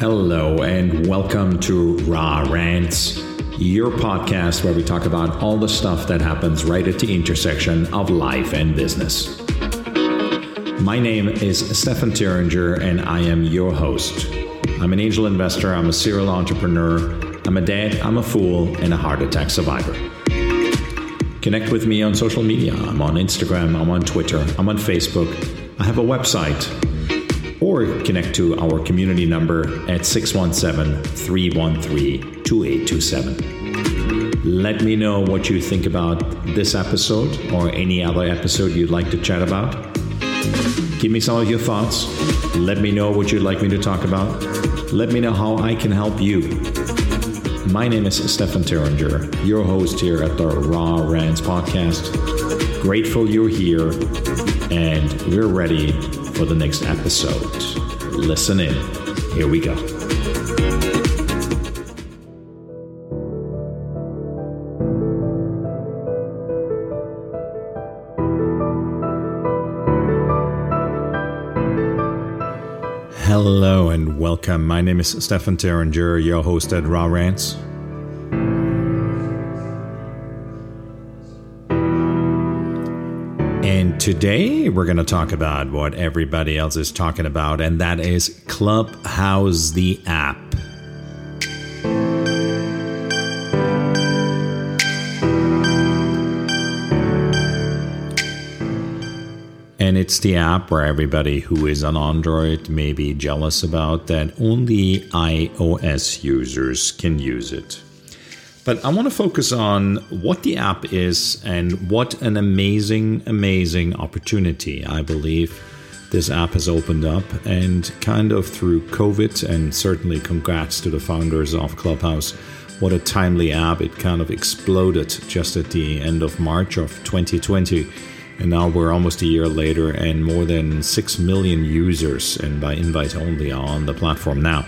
Hello, and welcome to Raw Rants, your podcast where we talk about all the stuff that happens right at the intersection of life and business. My name is Stefan Thuringer, and I am your host. I'm an angel investor, I'm a serial entrepreneur, I'm a dad, I'm a fool, and a heart attack survivor. Connect with me on social media. I'm on Instagram, I'm on Twitter, I'm on Facebook. I have a website, or connect to our community number at 617 313 2827. Let me know what you think about this episode or any other episode you'd like to chat about. Give me some of your thoughts. Let me know what you'd like me to talk about. Let me know how I can help you. My name is Stefan Thuringer, your host here at the Raw Rants podcast. Grateful you're here, and we're ready for the next episode. Listen in. Here we go. Hello and welcome. My name is Stefan Thuringer, your host at Raw Rants. Today we're going to talk about what everybody else is talking about, and that is Clubhouse, the app. And it's the app where everybody who is on Android may be jealous about that only iOS users can use it. But I want to focus on what the app is and what an amazing, amazing opportunity I believe this app has opened up. And kind of through COVID, and certainly congrats to the founders of Clubhouse. What a timely app. It kind of exploded just at the end of March of 2020. And now we're almost a year later, and more than 6 million users, and by invite only, are on the platform now.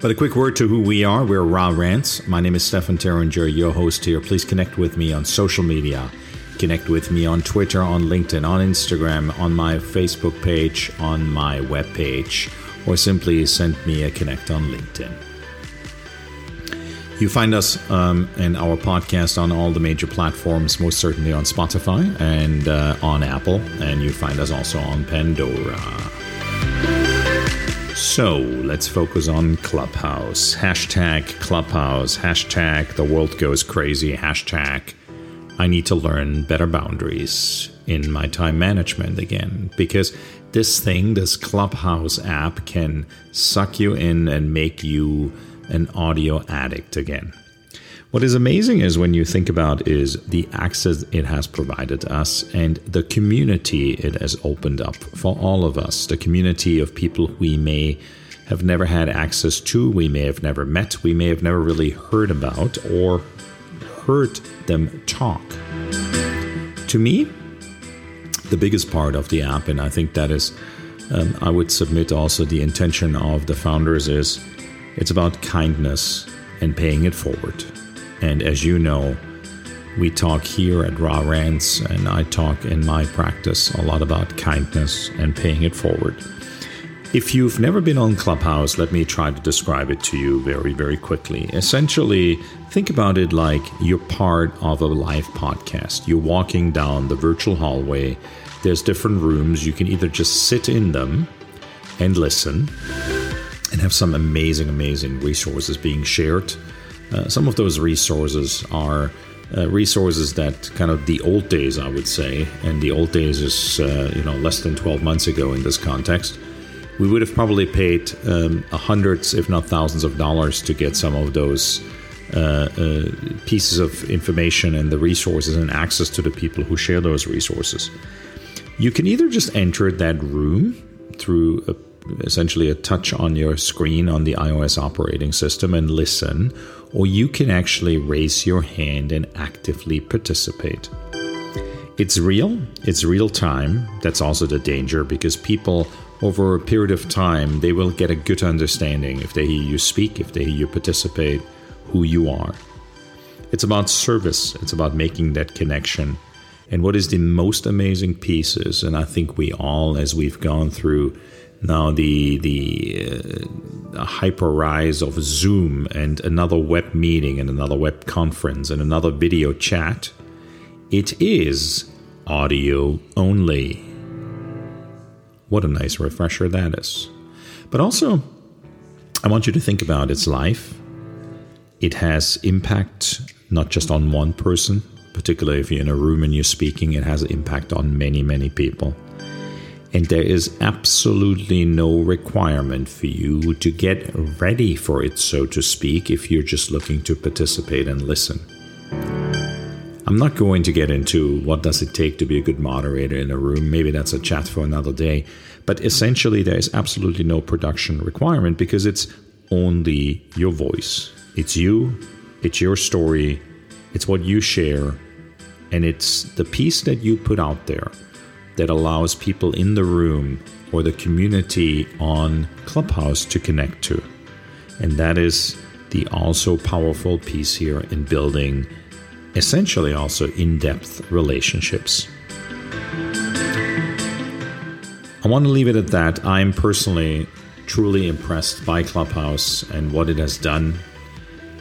But a quick word to who we are. We're Raw Rants. My name is Stefan Thuringer, your host here. Please connect with me on social media. Connect with me on Twitter, on LinkedIn, on Instagram, on my Facebook page, on my webpage, or simply send me a connect on LinkedIn. You find us um, and our podcast on all the major platforms, most certainly on Spotify and uh, on Apple, and you find us also on Pandora. So let's focus on Clubhouse. Hashtag Clubhouse. Hashtag the world goes crazy. Hashtag I need to learn better boundaries in my time management again. Because this thing, this Clubhouse app, can suck you in and make you an audio addict again. What is amazing is when you think about is the access it has provided us and the community it has opened up for all of us. The community of people we may have never had access to, we may have never met, we may have never really heard about or heard them talk. To me, the biggest part of the app, and I think that is, um, I would submit also the intention of the founders is it's about kindness and paying it forward. And as you know, we talk here at Raw Rants, and I talk in my practice a lot about kindness and paying it forward. If you've never been on Clubhouse, let me try to describe it to you very, very quickly. Essentially, think about it like you're part of a live podcast. You're walking down the virtual hallway, there's different rooms. You can either just sit in them and listen and have some amazing, amazing resources being shared uh, some of those resources are uh, resources that kind of the old days, I would say, and the old days is uh, you know less than 12 months ago in this context. We would have probably paid um, hundreds, if not thousands, of dollars to get some of those uh, uh, pieces of information and the resources and access to the people who share those resources. You can either just enter that room through a, essentially a touch on your screen on the iOS operating system and listen or you can actually raise your hand and actively participate. It's real, it's real time. That's also the danger because people, over a period of time, they will get a good understanding if they hear you speak, if they hear you participate, who you are. It's about service, it's about making that connection. And what is the most amazing piece is, and I think we all, as we've gone through Now the the uh, hyper rise of Zoom and another web meeting and another web conference and another video chat, it is audio only. What a nice refresher that is. But also, I want you to think about its life. It has impact not just on one person, particularly if you're in a room and you're speaking, it has impact on many, many people. And there is absolutely no requirement for you to get ready for it, so to speak, if you're just looking to participate and listen. I'm not going to get into what does it take to be a good moderator in a room. Maybe that's a chat for another day. But essentially, there is absolutely no production requirement because it's only your voice. It's you, it's your story, it's what you share, and it's the piece that you put out there that allows people in the room or the community on Clubhouse to connect to. And that is the also powerful piece here in building essentially also in depth relationships. I want to leave it at that. I'm personally truly impressed by Clubhouse and what it has done.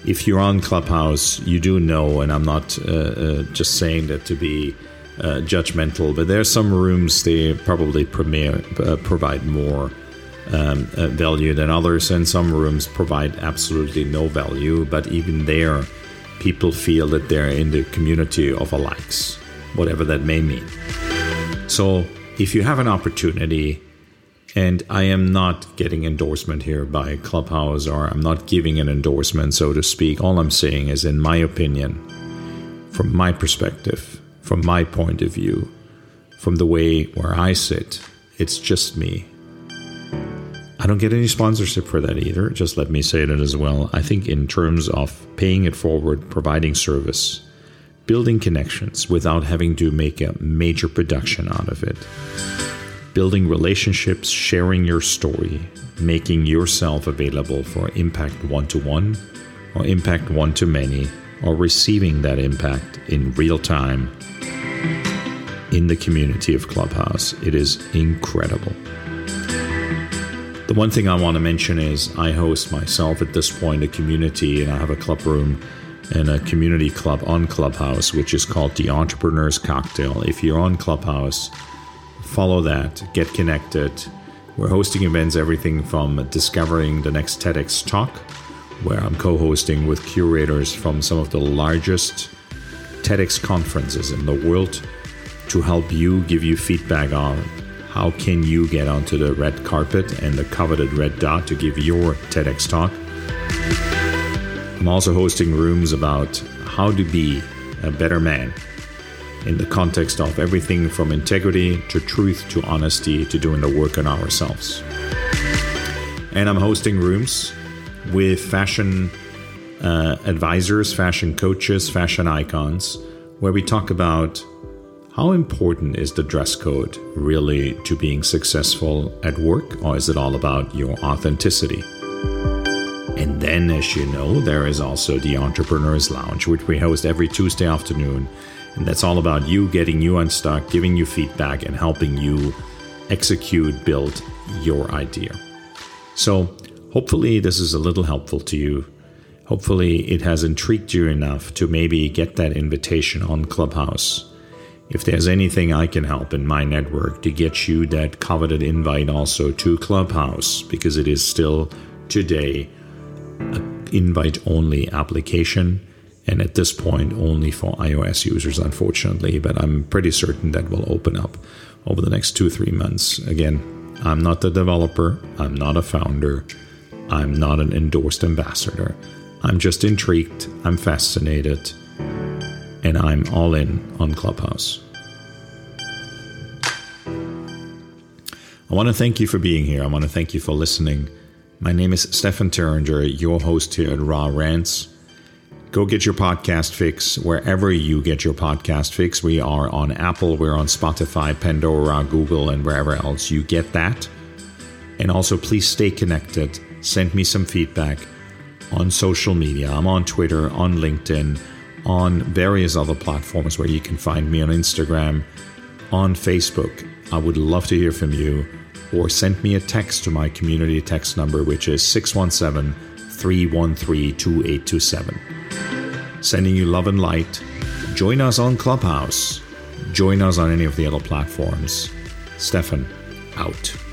If you're on Clubhouse, you do know, and I'm not uh, uh, just saying that to be uh, judgmental, but there are some rooms they probably premier, uh, provide more um, uh, value than others, and some rooms provide absolutely no value. But even there, people feel that they're in the community of alikes, whatever that may mean. So if you have an opportunity, and I am not getting endorsement here by Clubhouse or I'm not giving an endorsement, so to speak. All I'm saying is, in my opinion, from my perspective, from my point of view, from the way where I sit, it's just me. I don't get any sponsorship for that either. Just let me say that as well. I think, in terms of paying it forward, providing service, building connections without having to make a major production out of it, building relationships, sharing your story, making yourself available for impact one to one or impact one to many, or receiving that impact in real time in the community of Clubhouse. It is incredible. The one thing I want to mention is I host myself at this point a community and I have a club room and a community club on Clubhouse, which is called the Entrepreneur's Cocktail. If you're on Clubhouse, follow that, get connected. We're hosting events, everything from discovering the next TEDx talk, where I'm co hosting with curators from some of the largest TEDx conferences in the world to help you give you feedback on how can you get onto the red carpet and the coveted red dot to give your TEDx talk. I'm also hosting rooms about how to be a better man in the context of everything from integrity to truth to honesty to doing the work on ourselves. And I'm hosting rooms with fashion uh, advisors, fashion coaches, fashion icons, where we talk about how important is the dress code really to being successful at work, or is it all about your authenticity? And then, as you know, there is also the Entrepreneurs Lounge, which we host every Tuesday afternoon. And that's all about you getting you unstuck, giving you feedback, and helping you execute, build your idea. So, hopefully, this is a little helpful to you. Hopefully, it has intrigued you enough to maybe get that invitation on Clubhouse. If there's anything I can help in my network to get you that coveted invite also to Clubhouse, because it is still today an invite only application and at this point only for iOS users, unfortunately. But I'm pretty certain that will open up over the next two, three months. Again, I'm not the developer, I'm not a founder, I'm not an endorsed ambassador. I'm just intrigued, I'm fascinated, and I'm all in on Clubhouse. I want to thank you for being here. I want to thank you for listening. My name is Stefan Thuringer, your host here at Raw Rants. Go get your podcast fix wherever you get your podcast fix. We are on Apple, we're on Spotify, Pandora, Google, and wherever else you get that. And also, please stay connected. Send me some feedback on social media. I'm on Twitter, on LinkedIn, on various other platforms where you can find me on Instagram, on Facebook. I would love to hear from you or send me a text to my community text number, which is 617 313 2827. Sending you love and light. Join us on Clubhouse. Join us on any of the other platforms. Stefan, out.